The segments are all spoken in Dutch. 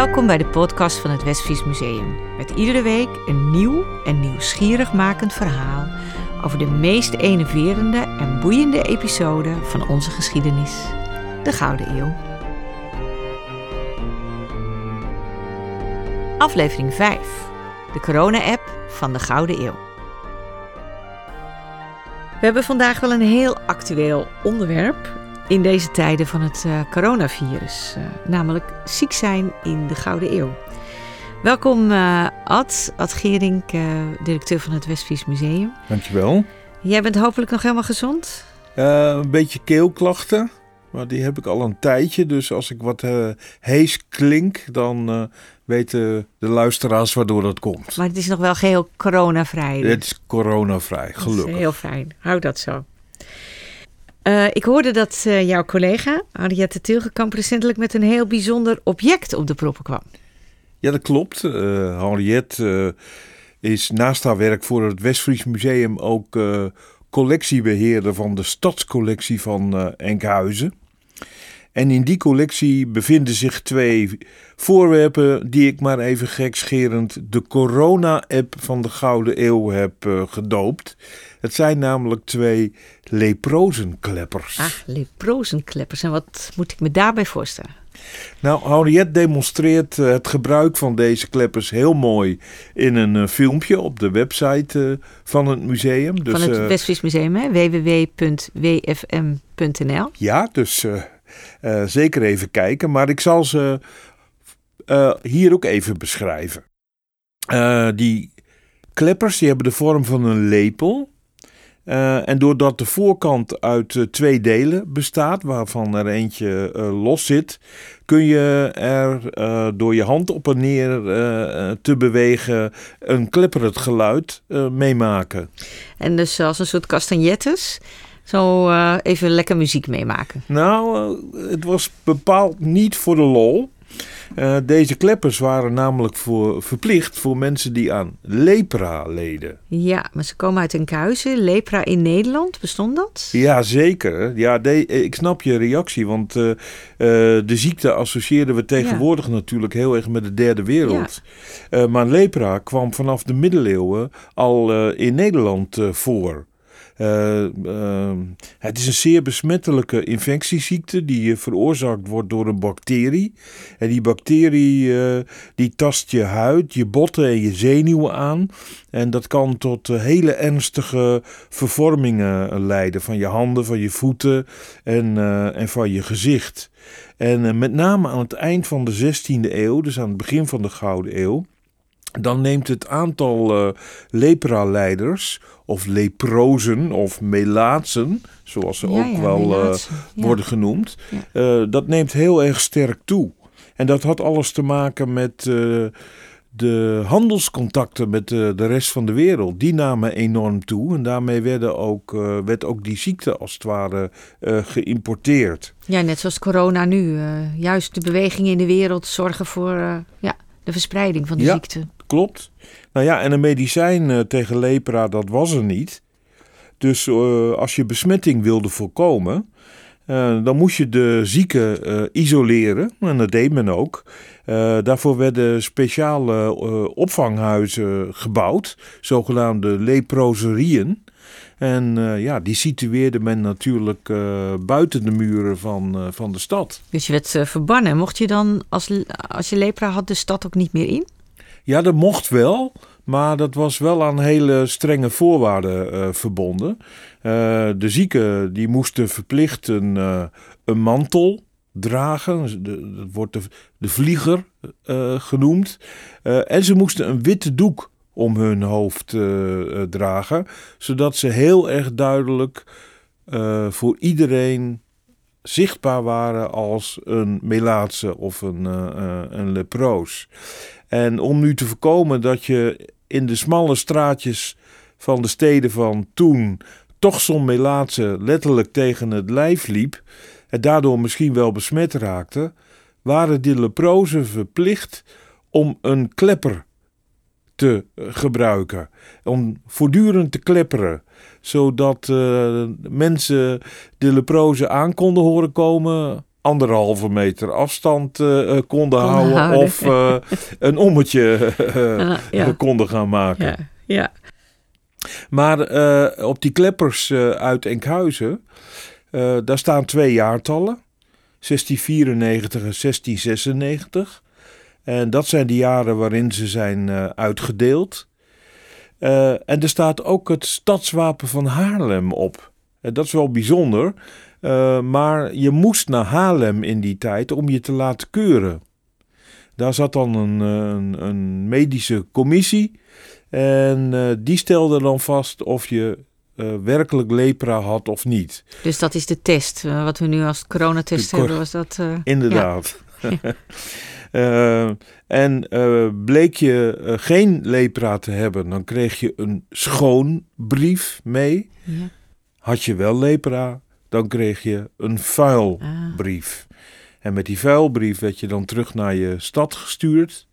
Welkom bij de podcast van het Westfries Museum. Met iedere week een nieuw en nieuwsgierig makend verhaal over de meest enerverende en boeiende episode van onze geschiedenis, de Gouden Eeuw. Aflevering 5. De corona-app van de Gouden Eeuw. We hebben vandaag wel een heel actueel onderwerp in deze tijden van het uh, coronavirus, uh, namelijk ziek zijn in de Gouden Eeuw. Welkom uh, Ad, Ad Gerink, directeur van het Westfries Museum. Dankjewel. Jij bent hopelijk nog helemaal gezond? een beetje keelklachten, maar die heb ik al een tijdje. Dus als ik wat hees klink, dan weten de luisteraars waardoor dat komt. Maar het is nog wel geheel coronavrij. Dus. Het is coronavrij, gelukkig. heel fijn. Hou dat zo. Uh, ik hoorde dat uh, jouw collega Henriette Tilgekamp recentelijk met een heel bijzonder object op de proppen kwam. Ja, dat klopt. Uh, Henriette is naast haar werk voor het Westfries Museum ook collectiebeheerder van de stadscollectie van Enkhuizen. En in die collectie bevinden zich twee voorwerpen die ik maar even gekscherend de corona-app van de Gouden Eeuw heb gedoopt. Het zijn namelijk twee leprozenkleppers. Ah, leprozenkleppers. En wat moet ik me daarbij voorstellen? Nou, Henriette demonstreert eh, het gebruik van deze kleppers heel mooi in een uh, filmpje op de website uh, van het museum. Dus, van het Westfries Museum, www.wfm.nl. Ja, dus zeker even kijken. Maar ik zal ze hier ook even beschrijven. die kleppers die hebben de vorm van een lepel. Uh, en doordat de voorkant uit uh, twee delen bestaat, waarvan er eentje uh, los zit, kun je er door je hand op en neer te bewegen een klepperend geluid meemaken. En dus als een soort castagnettes? Zo even lekker muziek meemaken. Nou, het was bepaald niet voor de lol. Uh, deze kleppers waren namelijk voor, verplicht voor mensen die aan lepra leden. Ja, maar ze komen uit Enkhuizen. Lepra in Nederland, bestond dat? Ja, zeker. Ja, de, ik snap je reactie, want uh, uh, de ziekte associëren we tegenwoordig ja. natuurlijk heel erg met de derde wereld. Ja. maar lepra kwam vanaf de middeleeuwen al in Nederland voor. Uh, uh, het is een zeer besmettelijke infectieziekte die veroorzaakt wordt door een bacterie. En die bacterie uh, die tast je huid, je botten en je zenuwen aan. En dat kan tot hele ernstige vervormingen leiden van je handen, van je voeten en, en van je gezicht. En met name aan het eind van de 16e eeuw, dus aan het begin van de Gouden Eeuw, dan neemt het aantal uh, lepra-leiders, of leprozen of melaatsen, zoals ze ja, ook ja, wel uh, worden genoemd, uh, dat neemt heel erg sterk toe. En dat had alles te maken met de handelscontacten met de, de, rest van de wereld. Die namen enorm toe en daarmee werden ook, werd ook die ziekte als het ware geïmporteerd. Ja, net zoals corona nu. juist de bewegingen in de wereld zorgen voor ja, de verspreiding van de ja. ziekte klopt. Nou ja, en een medicijn uh, tegen lepra, dat was er niet. Dus uh, als je besmetting wilde voorkomen, uh, dan moest je de zieke isoleren. En dat deed men ook. daarvoor werden speciale opvanghuizen gebouwd, zogenaamde leproserieën. En ja, die situeerde men natuurlijk buiten de muren van, van de stad. Dus je werd verbannen. Mocht je dan, als, als je lepra had, de stad ook niet meer in? Ja, dat mocht wel. Maar dat was wel aan hele strenge voorwaarden uh, verbonden. Uh, de zieken die moesten verplicht een, uh, een mantel dragen. Dat wordt de, de vlieger genoemd. en ze moesten een witte doek om hun hoofd dragen. Zodat ze heel erg duidelijk voor iedereen zichtbaar waren als een melaatse of een, een leproos. En om nu te voorkomen dat je in de smalle straatjes van de steden van toen toch zo'n melaatse letterlijk tegen het lijf liep en daardoor misschien wel besmet raakte, waren die leprozen verplicht om een klepper te gebruiken. Om voortdurend te klepperen. Zodat uh, mensen de leprozen aan konden horen komen anderhalve meter afstand konden houden, of een ommetje konden gaan maken. Ja, ja. Maar op die kleppers uit Enkhuizen, daar staan twee jaartallen. 1694 en 1696. En dat zijn de jaren waarin ze zijn uitgedeeld. En er staat ook het stadswapen van Haarlem op. En dat is wel bijzonder. Uh, maar je moest naar Haarlem in die tijd om je te laten keuren. Daar zat dan een, een, een medische commissie. En die stelde dan vast of je uh, werkelijk lepra had of niet. Dus dat is de test. Wat we nu als coronatest hebben, was dat... Inderdaad. Ja. en bleek je geen lepra te hebben, dan kreeg je een schoonbrief mee. Ja. Had je wel lepra, dan kreeg je een vuilbrief. Ah. En met die vuilbrief werd je dan terug naar je stad gestuurd.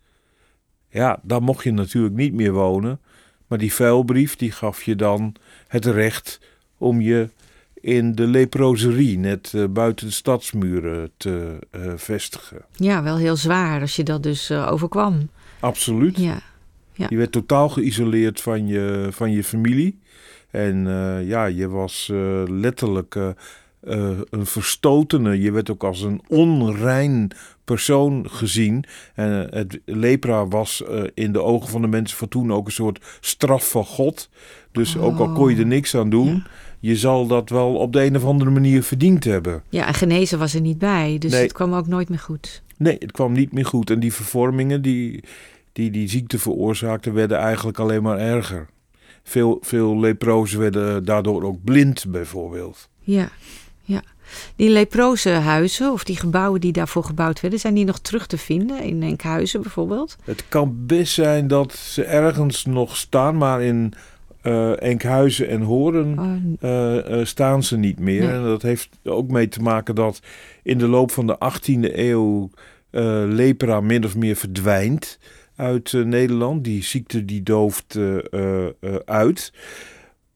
Ja, daar mocht je natuurlijk niet meer wonen. Maar die vuilbrief die gaf je dan het recht om je in de leproserie, net uh, buiten de stadsmuren, te uh, vestigen. Ja, wel heel zwaar als je dat dus uh, overkwam. Absoluut. Ja. ja. Je werd totaal geïsoleerd van je, van je familie. En ja, je was letterlijk een verstotene. Je werd ook als een onrein persoon gezien. En het lepra was in de ogen van de mensen van toen ook een soort straf van God. Dus ook al kon je er oh. niks aan doen, je zal dat wel op de een of andere manier verdiend hebben. Ja, en genezen was er niet bij, dus het kwam ook nooit meer goed. Nee, het kwam niet meer goed. En die vervormingen die die, die ziekte veroorzaakten, werden eigenlijk alleen maar erger. Veel, veel leprozen werden daardoor ook blind, bijvoorbeeld. Ja, ja. Die leproze huizen of die gebouwen die daarvoor gebouwd werden, zijn die nog terug te vinden in Enkhuizen bijvoorbeeld? Het kan best zijn dat ze ergens nog staan, maar in uh, Enkhuizen en Horen oh. uh, uh, staan ze niet meer. En dat heeft ook mee te maken dat in de loop van de 18e eeuw lepra min of meer verdwijnt uit Nederland. Die ziekte die dooft uit.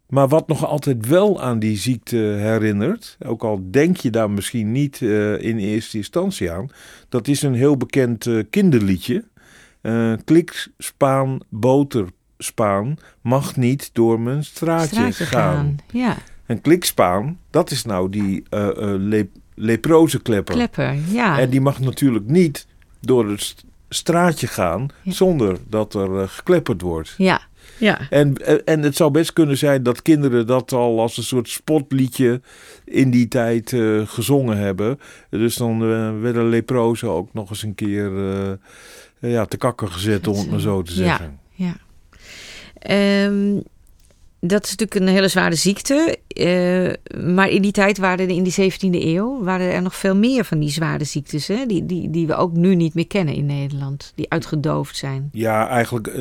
Maar wat nog altijd wel aan die ziekte herinnert, ook al denk je daar misschien niet in eerste instantie aan, dat is een heel bekend kinderliedje. Klik, spaan, boter, Spaan mag niet door mijn straatje, gaan. Ja. En klikspaan, dat is nou die le leproze klepper. Klepper, ja. En die mag natuurlijk niet door het straatje gaan zonder dat er uh, geklepperd wordt. Ja. Ja. En, en het zou best kunnen zijn dat kinderen dat al als een soort spotliedje in die tijd uh, gezongen hebben. Dus dan uh, werden leprozen ook nog eens een keer ja, te kakken gezet, om het maar zo te zeggen. Ja, ja. Um, dat is natuurlijk een hele zware ziekte. Uh, maar in die tijd waren er in die 17e eeuw waren er nog veel meer van die zware ziektes. Hè? Die, die, die we ook nu niet meer kennen in Nederland. Die uitgedoofd zijn. Ja, eigenlijk uh,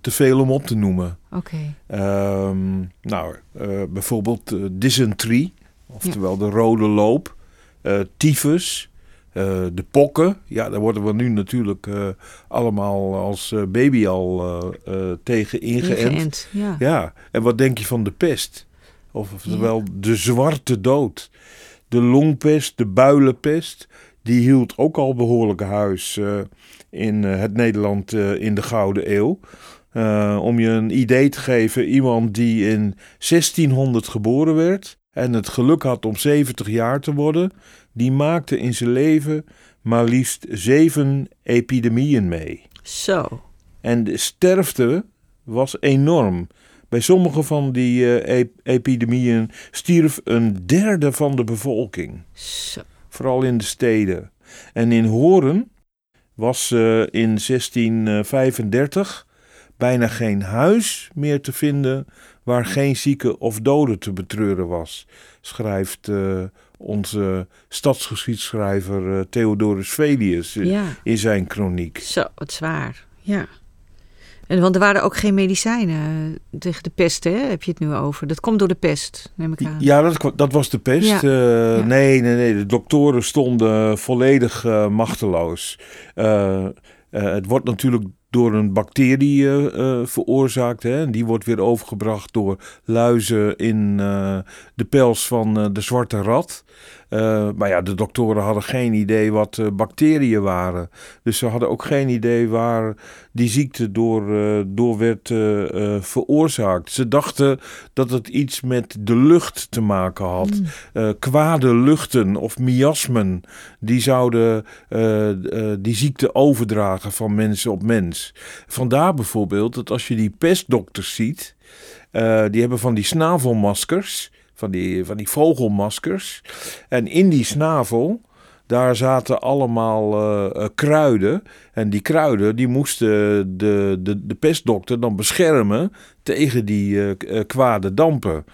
te veel om op te noemen. Oké. Okay. Um, ehm, nou, bijvoorbeeld dysenterie. Oftewel de rode loop. tyfus. Uh, de pokken, ja, daar worden we nu natuurlijk uh, allemaal als uh, baby al tegen ingeënt. ingeënt ja. ja. En wat denk je van de pest? Of, oftewel ja. de zwarte dood. De longpest, de builenpest, die hield ook al behoorlijk huis in het Nederland in de Gouden Eeuw. om je een idee te geven, iemand die in 1600 geboren werd en het geluk had om 70 jaar te worden, die maakte in zijn leven maar liefst zeven epidemieën mee. Zo. En de sterfte was enorm. Bij sommige van die uh, epidemieën stierf een derde van de bevolking. Zo. Vooral in de steden. En in Horen was uh, in 1635 bijna geen huis meer te vinden waar geen zieke of dode te betreuren was, schrijft uh, onze stadsgeschiedschrijver uh, Theodorus Velius uh, in zijn kroniek. Zo, wat zwaar. Ja. En, want er waren ook geen medicijnen tegen de pest, hè? heb je het nu over. Dat komt door de pest, neem ik aan. Ja, dat, dat was de pest. Ja. Ja. Nee, nee, nee. De doktoren stonden volledig machteloos. het wordt natuurlijk door een bacterie uh, veroorzaakt. Hè? En die wordt weer overgebracht door luizen in uh, de pels van de zwarte rat. Uh, maar ja, de doktoren hadden geen idee wat uh, bacteriën waren. Dus ze hadden ook geen idee waar die ziekte door, uh, door werd veroorzaakt. Ze dachten dat het iets met de lucht te maken had. Mm. kwade luchten of miasmen, die zouden die ziekte overdragen van mensen op mens. Vandaar bijvoorbeeld dat als je die pestdokters ziet, die hebben van die snavelmaskers van die, van die vogelmaskers. En in die snavel, daar zaten allemaal uh, kruiden. En die kruiden die moesten de, de, de pestdokter dan beschermen tegen die uh, kwade dampen.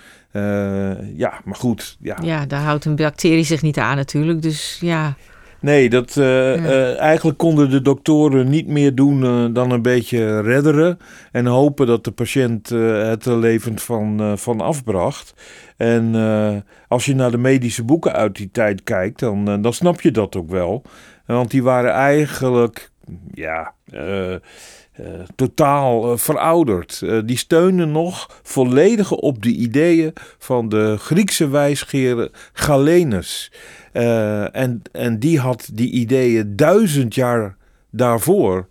ja, maar goed. Ja. ja, daar houdt een bacterie zich niet aan natuurlijk. Dus ja. Nee, dat, uh, eigenlijk konden de doktoren niet meer doen uh, dan een beetje redderen. En hopen dat de patiënt het er levend van, van afbracht. En als je naar de medische boeken uit die tijd kijkt, dan, dan snap je dat ook wel. Want die waren eigenlijk, ja. Totaal verouderd. die steunen nog volledig op de ideeën van de Griekse wijsgeer Galenus. En, en die had die ideeën duizend jaar daarvoor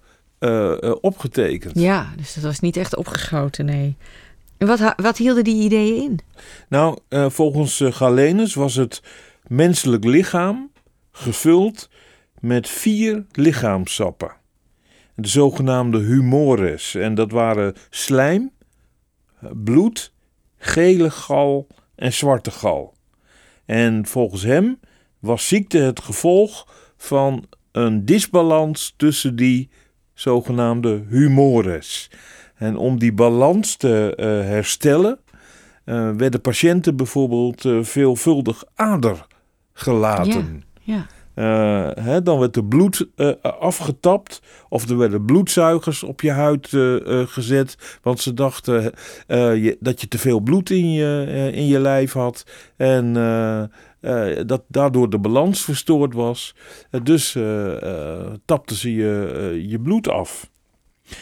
opgetekend. Ja, dus dat was niet echt opgeschoten, nee. En wat, wat hielden die ideeën in? Nou, volgens Galenus was het menselijk lichaam gevuld met vier lichaamsappen. De zogenaamde humores. En dat waren slijm, bloed, gele gal en zwarte gal. En volgens hem was ziekte het gevolg van een disbalans tussen die zogenaamde humores. En om die balans te uh, herstellen, uh, werden patiënten bijvoorbeeld uh, veelvuldig ader gelaten. Ja. Uh, hè, dan werd er bloed uh, afgetapt of er werden bloedzuigers op je huid uh, gezet. Want ze dachten dat je te veel bloed in je, in je lijf had. En dat daardoor de balans verstoord was. dus tapten ze je, je bloed af.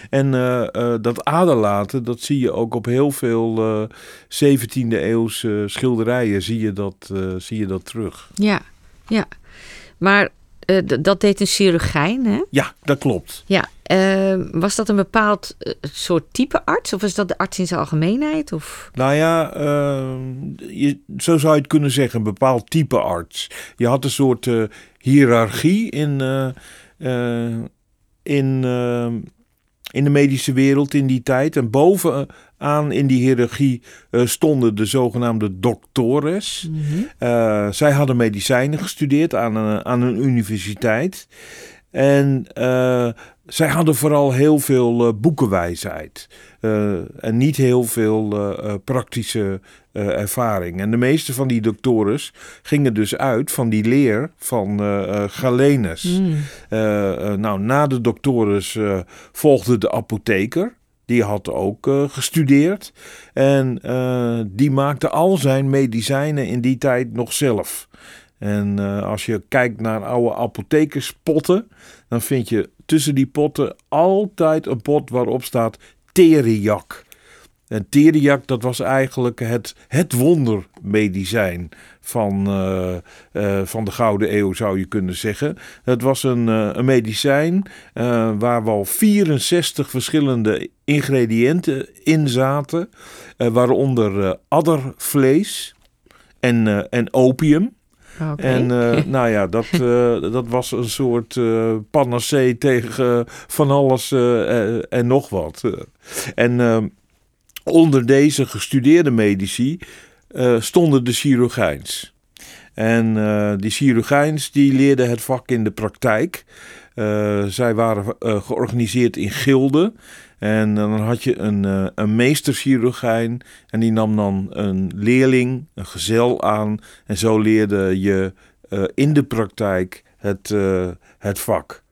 En dat aderlaten, dat zie je ook op heel veel 17e eeuwse schilderijen, zie je dat, zie je dat terug. Ja, ja. Maar uh, dat deed een chirurgijn, hè? Ja, dat klopt. Ja, uh, was dat een bepaald uh, soort type arts? Of was dat de arts in zijn algemeenheid? Of? Nou ja, ehm, je, zo zou je het kunnen zeggen, een bepaald type arts. Je had een soort hiërarchie in, in ehm, in de medische wereld in die tijd. En bovenaan in die hiërarchie uh, stonden de zogenaamde doctores. Mhm. uh, zij hadden medicijnen gestudeerd aan een, aan een universiteit. En uh, zij hadden vooral heel veel boekenwijsheid. en niet heel veel praktische ervaring. En de meeste van die doctores gingen dus uit van die leer van Galenus. Mm. nou, na de doctores volgde de apotheker. Die had ook gestudeerd. En die maakte al zijn medicijnen in die tijd nog zelf. En als je kijkt naar oude apothekerspotten, dan vind je tussen die potten altijd een pot waarop staat teriak. En teriac, dat was eigenlijk het, het wondermedicijn van, uh, uh, van de Gouden Eeuw, zou je kunnen zeggen. Het was een, uh, een medicijn waar wel 64 verschillende ingrediënten in zaten. waaronder addervlees en, en opium. Okay. En nou ja, dat, dat was een soort uh, panacee tegen van alles en nog wat. en onder deze gestudeerde medici uh, stonden de chirurgijns. En uh, die chirurgijns die leerden het vak in de praktijk. Uh, zij waren georganiseerd in gilden. En dan had je een, een meesterchirurgijn. En die nam dan een leerling, een gezel aan. En zo leerde je in de praktijk het, het vak.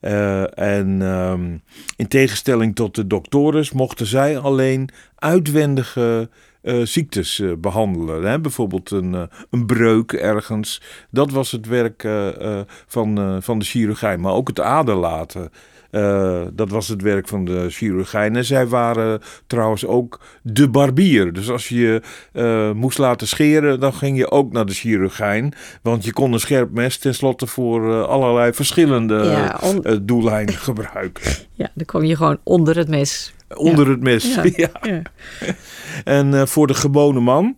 Uh, en um, in tegenstelling tot de doctores mochten zij alleen uitwendige ziektes behandelen. Hè? Bijvoorbeeld een, een breuk ergens. Dat was het werk van, van de chirurgijn. Maar ook het aderlaten. Uh, dat was het werk van de chirurgijn. En zij waren trouwens ook de barbier. Dus als je je uh, moest laten scheren, dan ging je ook naar de chirurgijn. Want je kon een scherp mes tenslotte voor uh, allerlei verschillende ja, on... doeleinden gebruiken. Ja, dan kom je gewoon onder het mes. Onder het mes, ja. ja. En voor de gewone man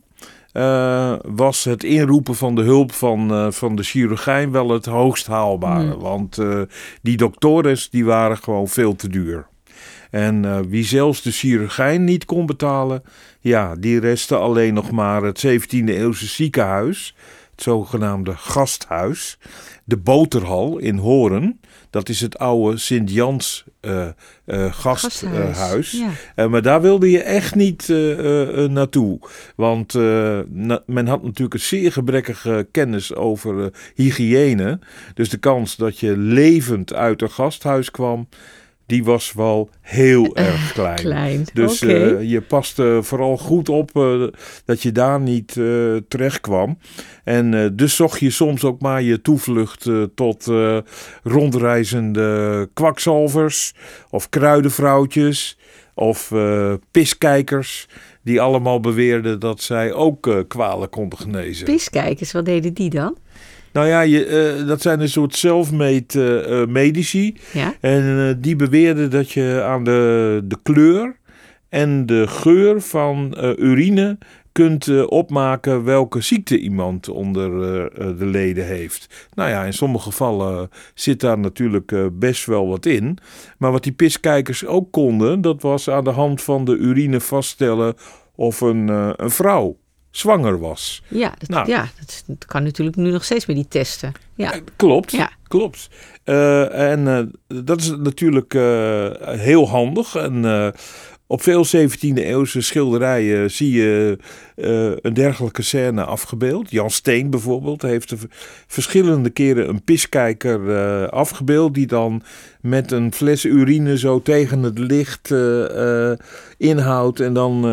uh, was het inroepen van de hulp van, uh, van de chirurgijn wel het hoogst haalbare. Mm. Want uh, die doktores die waren gewoon veel te duur. En wie zelfs de chirurgijn niet kon betalen, ja, die restte alleen nog maar het 17e eeuwse ziekenhuis, het zogenaamde gasthuis, de boterhal in Horen. Dat is het oude Sint-Jans uh, uh, gasthuis. Uh, maar daar wilde je echt niet naartoe. Want na, men had natuurlijk een zeer gebrekkige kennis over hygiëne. Dus de kans dat je levend uit een gasthuis kwam die was wel heel erg klein. klein. Dus uh, je paste vooral goed op uh, dat je daar niet uh, terecht kwam. En dus zocht je soms ook maar je toevlucht tot rondreizende kwakzalvers of kruidenvrouwtjes of piskijkers. Die allemaal beweerden dat zij ook kwalen konden genezen. Piskijkers, wat deden die dan? Nou ja, je, uh, dat zijn een soort self-made uh, medici. Ja? En uh, die beweerden dat je aan de, de kleur en de geur van urine kunt opmaken welke ziekte iemand onder de leden heeft. Nou ja, in sommige gevallen zit daar natuurlijk best wel wat in. Maar wat die piskijkers ook konden, dat was aan de hand van de urine vaststellen of een, een vrouw zwanger was. Ja, dat, nou, ja, dat, kan natuurlijk nu nog steeds met die testen. Ja. Eh, klopt, ja. klopt. Uh, en uh, dat is natuurlijk uh, heel handig. En op veel 17e eeuwse schilderijen zie je uh, een dergelijke scène afgebeeld. Jan Steen bijvoorbeeld heeft verschillende keren een piskijker uh, afgebeeld. Die dan met een fles urine zo tegen het licht uh, inhoudt. En dan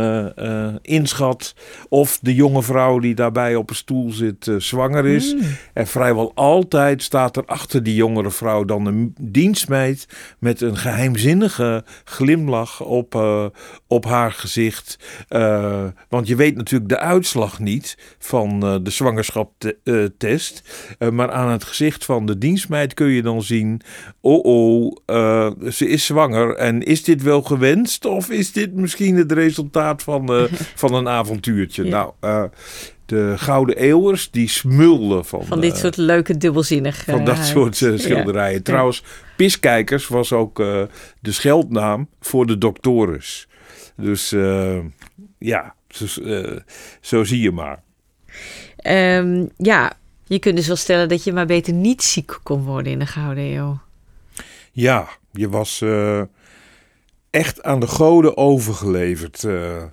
inschat of de jonge vrouw die daarbij op een stoel zit zwanger is. Mm. En vrijwel altijd staat er achter die jongere vrouw dan een dienstmeid. Met een geheimzinnige glimlach op, op haar gezicht. want je weet natuurlijk de uitslag niet van de zwangerschapstest. Maar aan het gezicht van de dienstmeid kun je dan zien: oh oh, uh, ze is zwanger. En is dit wel gewenst? Of is dit misschien het resultaat van, van een avontuurtje? Nou, de Gouden Eeuwers, die smulden van... Van dit soort leuke dubbelzinnig... Van dat soort schilderijen. Trouwens, Piskijkers was ook de scheldnaam voor de doctores. Dus ja, zo, uh, zo zie je maar. Um, ja, je kunt dus wel stellen dat je maar beter niet ziek kon worden in de Gouden Eeuw. Ja, je was uh, echt aan de goden overgeleverd. Uh,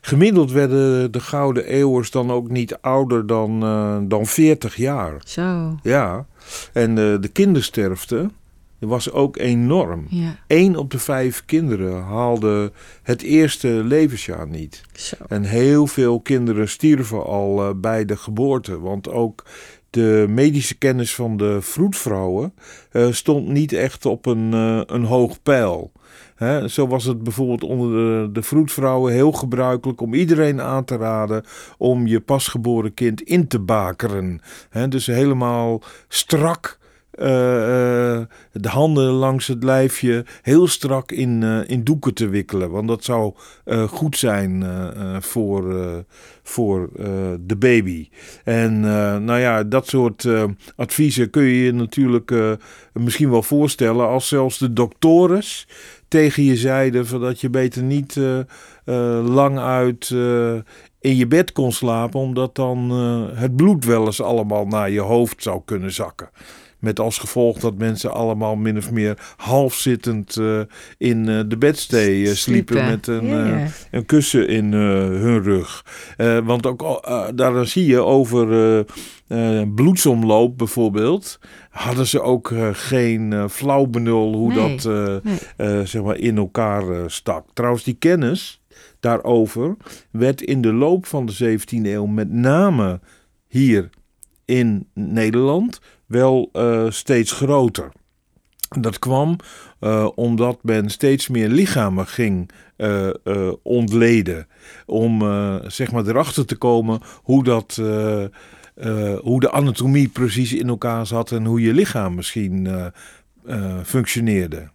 gemiddeld werden de Gouden Eeuwers dan ook niet ouder dan, dan 40 jaar. Zo. Ja, en de kindersterfte was ook enorm. Ja. Eén op de vijf kinderen haalde het eerste levensjaar niet. Zo. En heel veel kinderen stierven al uh, bij de geboorte. Want ook de medische kennis van de vroedvrouwen uh, stond niet echt op een, uh, een hoog pijl. Zo was het bijvoorbeeld onder de, de vroedvrouwen heel gebruikelijk om iedereen aan te raden om je pasgeboren kind in te bakeren. Dus helemaal strak de handen langs het lijfje heel strak in, uh, in doeken te wikkelen. Want dat zou goed zijn voor, voor de baby. En nou ja, dat soort adviezen kun je je natuurlijk misschien wel voorstellen als zelfs de doktores tegen je zeiden dat je beter niet lang uit in je bed kon slapen, omdat dan het bloed wel eens allemaal naar je hoofd zou kunnen zakken. Met als gevolg dat mensen allemaal min of meer halfzittend uh, in uh, de bedstee uh, sliepen met een, een kussen in hun rug. want ook daar zie je over bloedsomloop bijvoorbeeld. Hadden ze ook geen flauw benul hoe nee, dat nee. zeg maar in elkaar stak. Trouwens, die kennis daarover werd in de loop van de 17e eeuw met name hier in Nederland wel steeds groter. Dat kwam omdat men steeds meer lichamen ging uh, uh, ontleden. Om zeg maar erachter te komen hoe dat hoe de anatomie precies in elkaar zat en hoe je lichaam misschien functioneerde.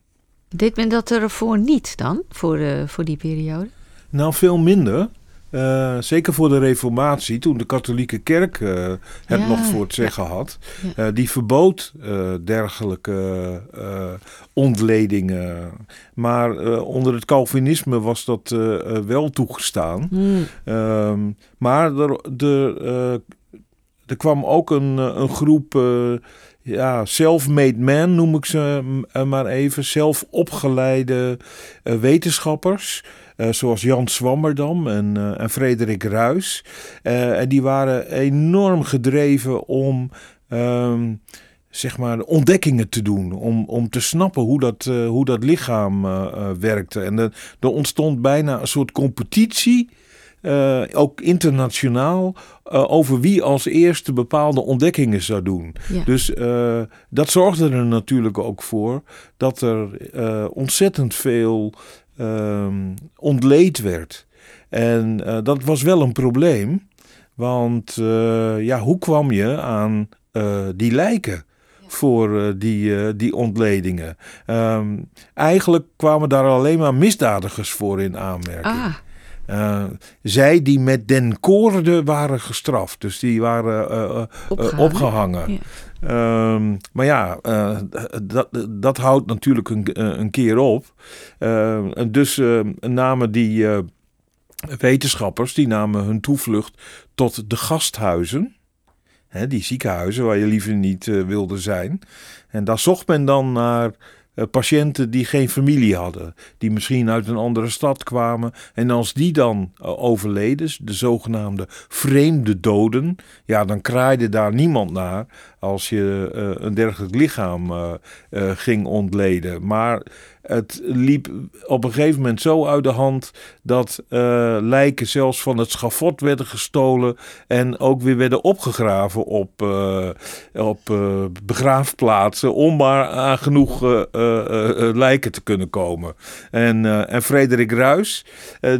Deed men dat ervoor niet dan, voor, voor die periode? Nou, veel minder. Zeker voor de Reformatie, toen de katholieke kerk het nog voor het zeggen had. die verbood dergelijke ontledingen. Maar onder het Calvinisme was dat wel toegestaan. Mm. maar de, de er kwam ook een, eh, een groep ja, self-made men, noem ik ze maar even. Zelf opgeleide wetenschappers. Zoals Jan Swammerdam en, en Frederik Ruys. en die waren enorm gedreven om ehm, zeg maar, ontdekkingen te doen. Om, om te snappen hoe dat, hoe dat lichaam werkte. En er ontstond bijna een soort competitie ook internationaal, over wie als eerste bepaalde ontdekkingen zou doen. Ja. Dus dat zorgde er natuurlijk ook voor dat er ontzettend veel ehm, ontleed werd. En dat was wel een probleem, want ja, hoe kwam je aan die lijken? voor die, die ontledingen. Um, eigenlijk kwamen daar alleen maar misdadigers voor in aanmerking. Ah. Uh, zij die met den koorden waren gestraft. Dus die waren uh, opgehangen. opgehangen. Um, maar ja, dat, dat houdt natuurlijk een, een keer op. Ehm, dus namen die wetenschappers, die namen hun toevlucht tot de gasthuizen. Hè, die ziekenhuizen waar je liever niet wilde zijn. En daar zocht men dan naar uh, patiënten die geen familie hadden, die misschien uit een andere stad kwamen. En als die dan uh, overleden, de zogenaamde vreemde doden, ja, dan kraaide daar niemand naar als je uh, een dergelijk lichaam ging ontleden. Maar het liep op een gegeven moment zo uit de hand dat lijken zelfs van het schafot werden gestolen en ook weer werden opgegraven op, op begraafplaatsen om maar genoeg lijken te kunnen komen. En, en Frederik Ruys,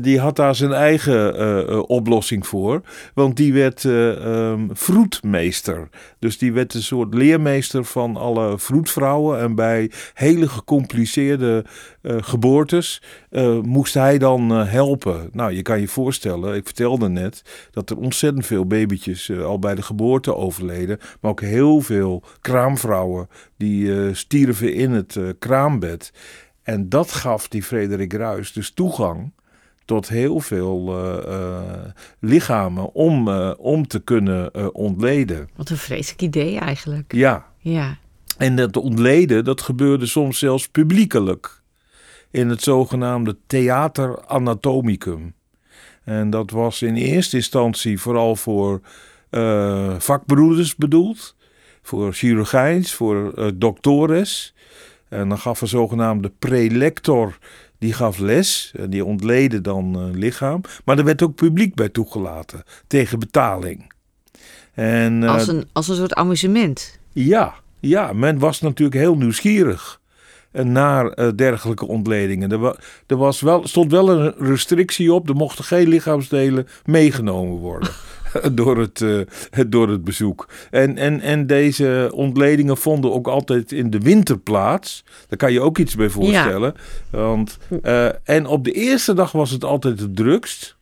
die had daar zijn eigen oplossing voor, want die werd um, vroedmeester. Dus die werd een soort leermeester van alle vroedvrouwen en bij hele gecompliceerde uh, geboortes uh, moest hij dan uh, helpen. Nou, je kan je voorstellen, ik vertelde net dat er ontzettend veel babytjes al bij de geboorte overleden, maar ook heel veel kraamvrouwen die stierven in het kraambed. En dat gaf die Frederik Ruis dus toegang tot heel veel lichamen om, om te kunnen ontleden. Wat een vreselijk idee eigenlijk. Ja. Ja. En dat ontleden, dat gebeurde soms zelfs publiekelijk. In het zogenaamde Theater Anatomicum. En dat was in eerste instantie vooral voor uh, vakbroeders bedoeld. Voor chirurgijns, voor uh, doctores. En dan gaf een zogenaamde prelector, die gaf les. En die ontleden dan uh, lichaam. Maar er werd ook publiek bij toegelaten, tegen betaling. En, als, een, als een soort amusement? Ja, ja, men was natuurlijk heel nieuwsgierig naar uh, dergelijke ontledingen. Er, er was wel, stond wel een restrictie op, er mochten geen lichaamsdelen meegenomen worden. door, het, uh, door het bezoek. En, en, en deze ontledingen vonden ook altijd in de winter plaats. Daar kan je ook iets bij voorstellen. Want, uh, en op de eerste dag was het altijd het drukst.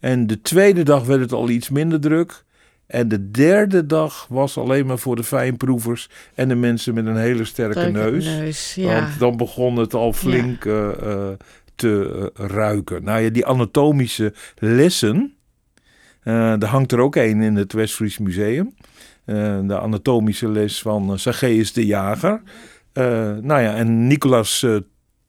En de tweede dag werd het al iets minder druk. En de derde dag was alleen maar voor de fijnproevers en de mensen met een hele sterke neus. Want dan begon het al flink ja. uh, te uh, ruiken. Nou ja, die anatomische lessen, er hangt er ook een in het Westfries Museum. de anatomische les van Sageus de Jager. nou ja, en Nicolas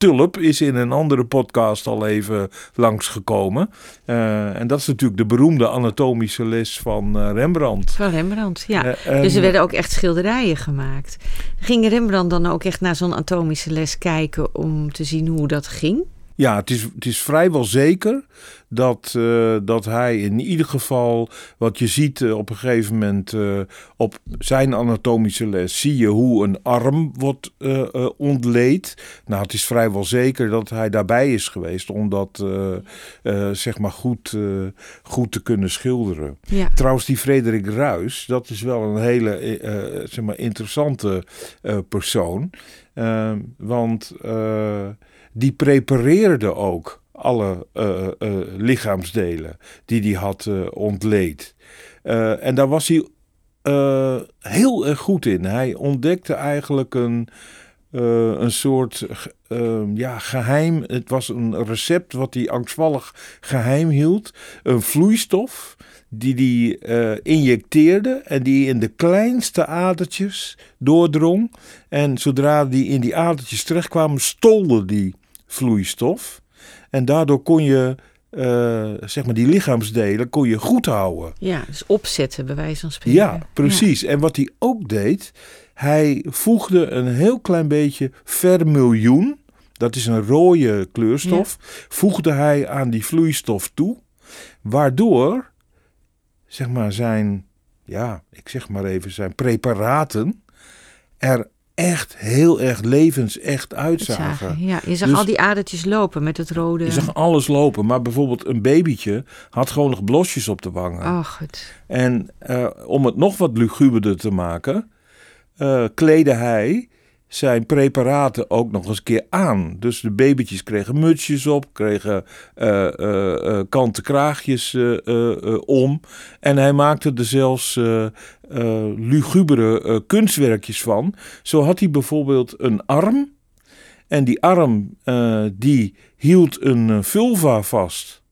Tulp is in een andere podcast al even langsgekomen. Uh, en dat is natuurlijk de beroemde anatomische les van uh, Rembrandt. Van Rembrandt, ja. Uh, dus er werden ook echt schilderijen gemaakt. Ging Rembrandt dan ook echt naar zo'n anatomische les kijken om te zien hoe dat ging? Ja, het is, het is vrijwel zeker dat, uh, dat hij in ieder geval, wat je ziet uh, op een gegeven moment uh, op zijn anatomische les, zie je hoe een arm wordt ontleed. Nou, het is vrijwel zeker dat hij daarbij is geweest om dat zeg maar goed, goed te kunnen schilderen. Ja. Trouwens, die Frederik Ruis, dat is wel een hele zeg maar interessante persoon. want die prepareerde ook alle uh, uh, lichaamsdelen die hij had uh, ontleed. en daar was hij heel erg goed in. Hij ontdekte eigenlijk een, een soort ja, geheim. Het was een recept wat hij angstvallig geheim hield. Een vloeistof die hij injecteerde en die in de kleinste adertjes doordrong. En zodra die in die adertjes terechtkwamen, stolde die vloeistof. En daardoor kon je uh, zeg maar die lichaamsdelen kon je goed houden. Ja, dus opzetten bij wijze van spreken. Ja, precies. En wat hij ook deed, hij voegde een heel klein beetje vermiljoen, dat is een rode kleurstof, voegde hij aan die vloeistof toe, waardoor zeg maar zijn, ja, ik zeg maar even zijn preparaten er echt heel erg levensecht uitzagen. Ja, je zag dus al die adertjes lopen met het rode. Je zag alles lopen, maar bijvoorbeeld een babytje had gewoon nog blosjes op de wangen. Oh, goed. En uh, om het nog wat luguberder te maken, uh, kleedde hij zijn preparaten ook nog eens een keer aan. Dus de babytjes kregen mutsjes op, kregen uh, uh, kanten kraagjes om. En hij maakte er zelfs lugubere kunstwerkjes van. Zo had hij bijvoorbeeld een arm. En die arm die hield een vulva vast.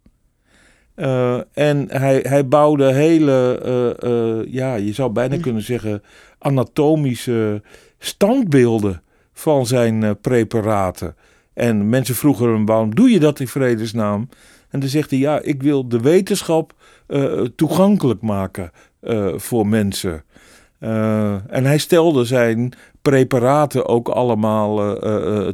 en hij, hij bouwde hele, ja, je zou bijna kunnen zeggen, anatomische standbeelden van zijn uh, preparaten. En mensen vroegen hem, waarom doe je dat in vredesnaam? En dan zegt hij, ja, ik wil de wetenschap uh, toegankelijk maken uh, voor mensen. en hij stelde zijn preparaten ook allemaal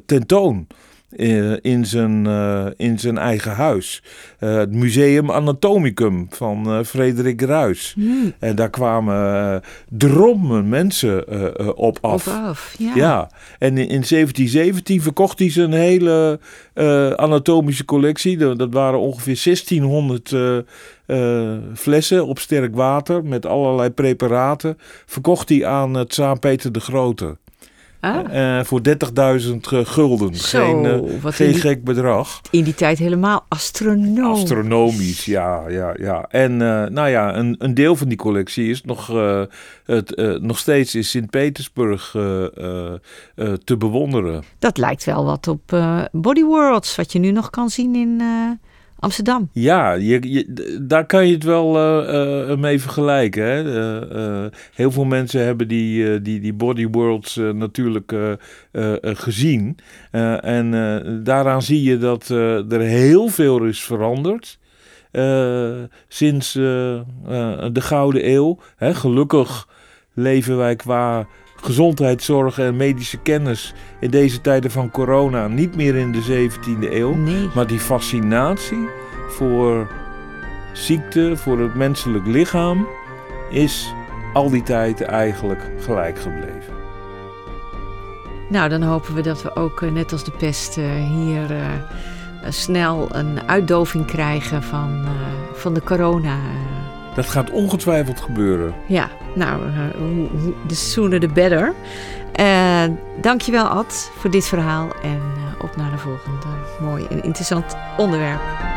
tentoon. Eh, in zijn, uh, in zijn eigen huis. Uh, het Museum Anatomicum van Frederik Ruis. Hmm. En daar kwamen drommen mensen op af. Op af ja. ja. En in, in 1717 verkocht hij zijn hele anatomische collectie. Dat waren ongeveer 1600 flessen op sterk water met allerlei preparaten. Verkocht hij aan het Tsaar Peter de Grote. Ah. Uh, voor 30.000 gulden. Zo, geen geen die, gek bedrag. In die tijd helemaal astronomisch. Astronomisch, ja. ja, ja. En nou ja, een, een deel van die collectie is nog, het, nog steeds in Sint-Petersburg te bewonderen. Dat lijkt wel wat op Body Worlds, wat je nu nog kan zien in Amsterdam. Ja, je, daar kan je het wel uh, uh, mee vergelijken. Hè? Uh, heel veel mensen hebben die, die, die Body Worlds natuurlijk gezien. en daaraan zie je dat er heel veel is veranderd. sinds de Gouden Eeuw. Hè? Gelukkig leven wij qua gezondheidszorg en medische kennis in deze tijden van corona niet meer in de 17e eeuw. Nee. Maar die fascinatie voor ziekte, voor het menselijk lichaam, is al die tijd eigenlijk gelijk gebleven. Nou, dan hopen we dat we ook, eh, net als de pest, eh, hier uh, snel een uitdoving krijgen van, van de corona. Dat gaat ongetwijfeld gebeuren. Ja, nou, the sooner the better. Uh, dankjewel Ad voor dit verhaal en uh, op naar de volgende mooi en interessant onderwerp.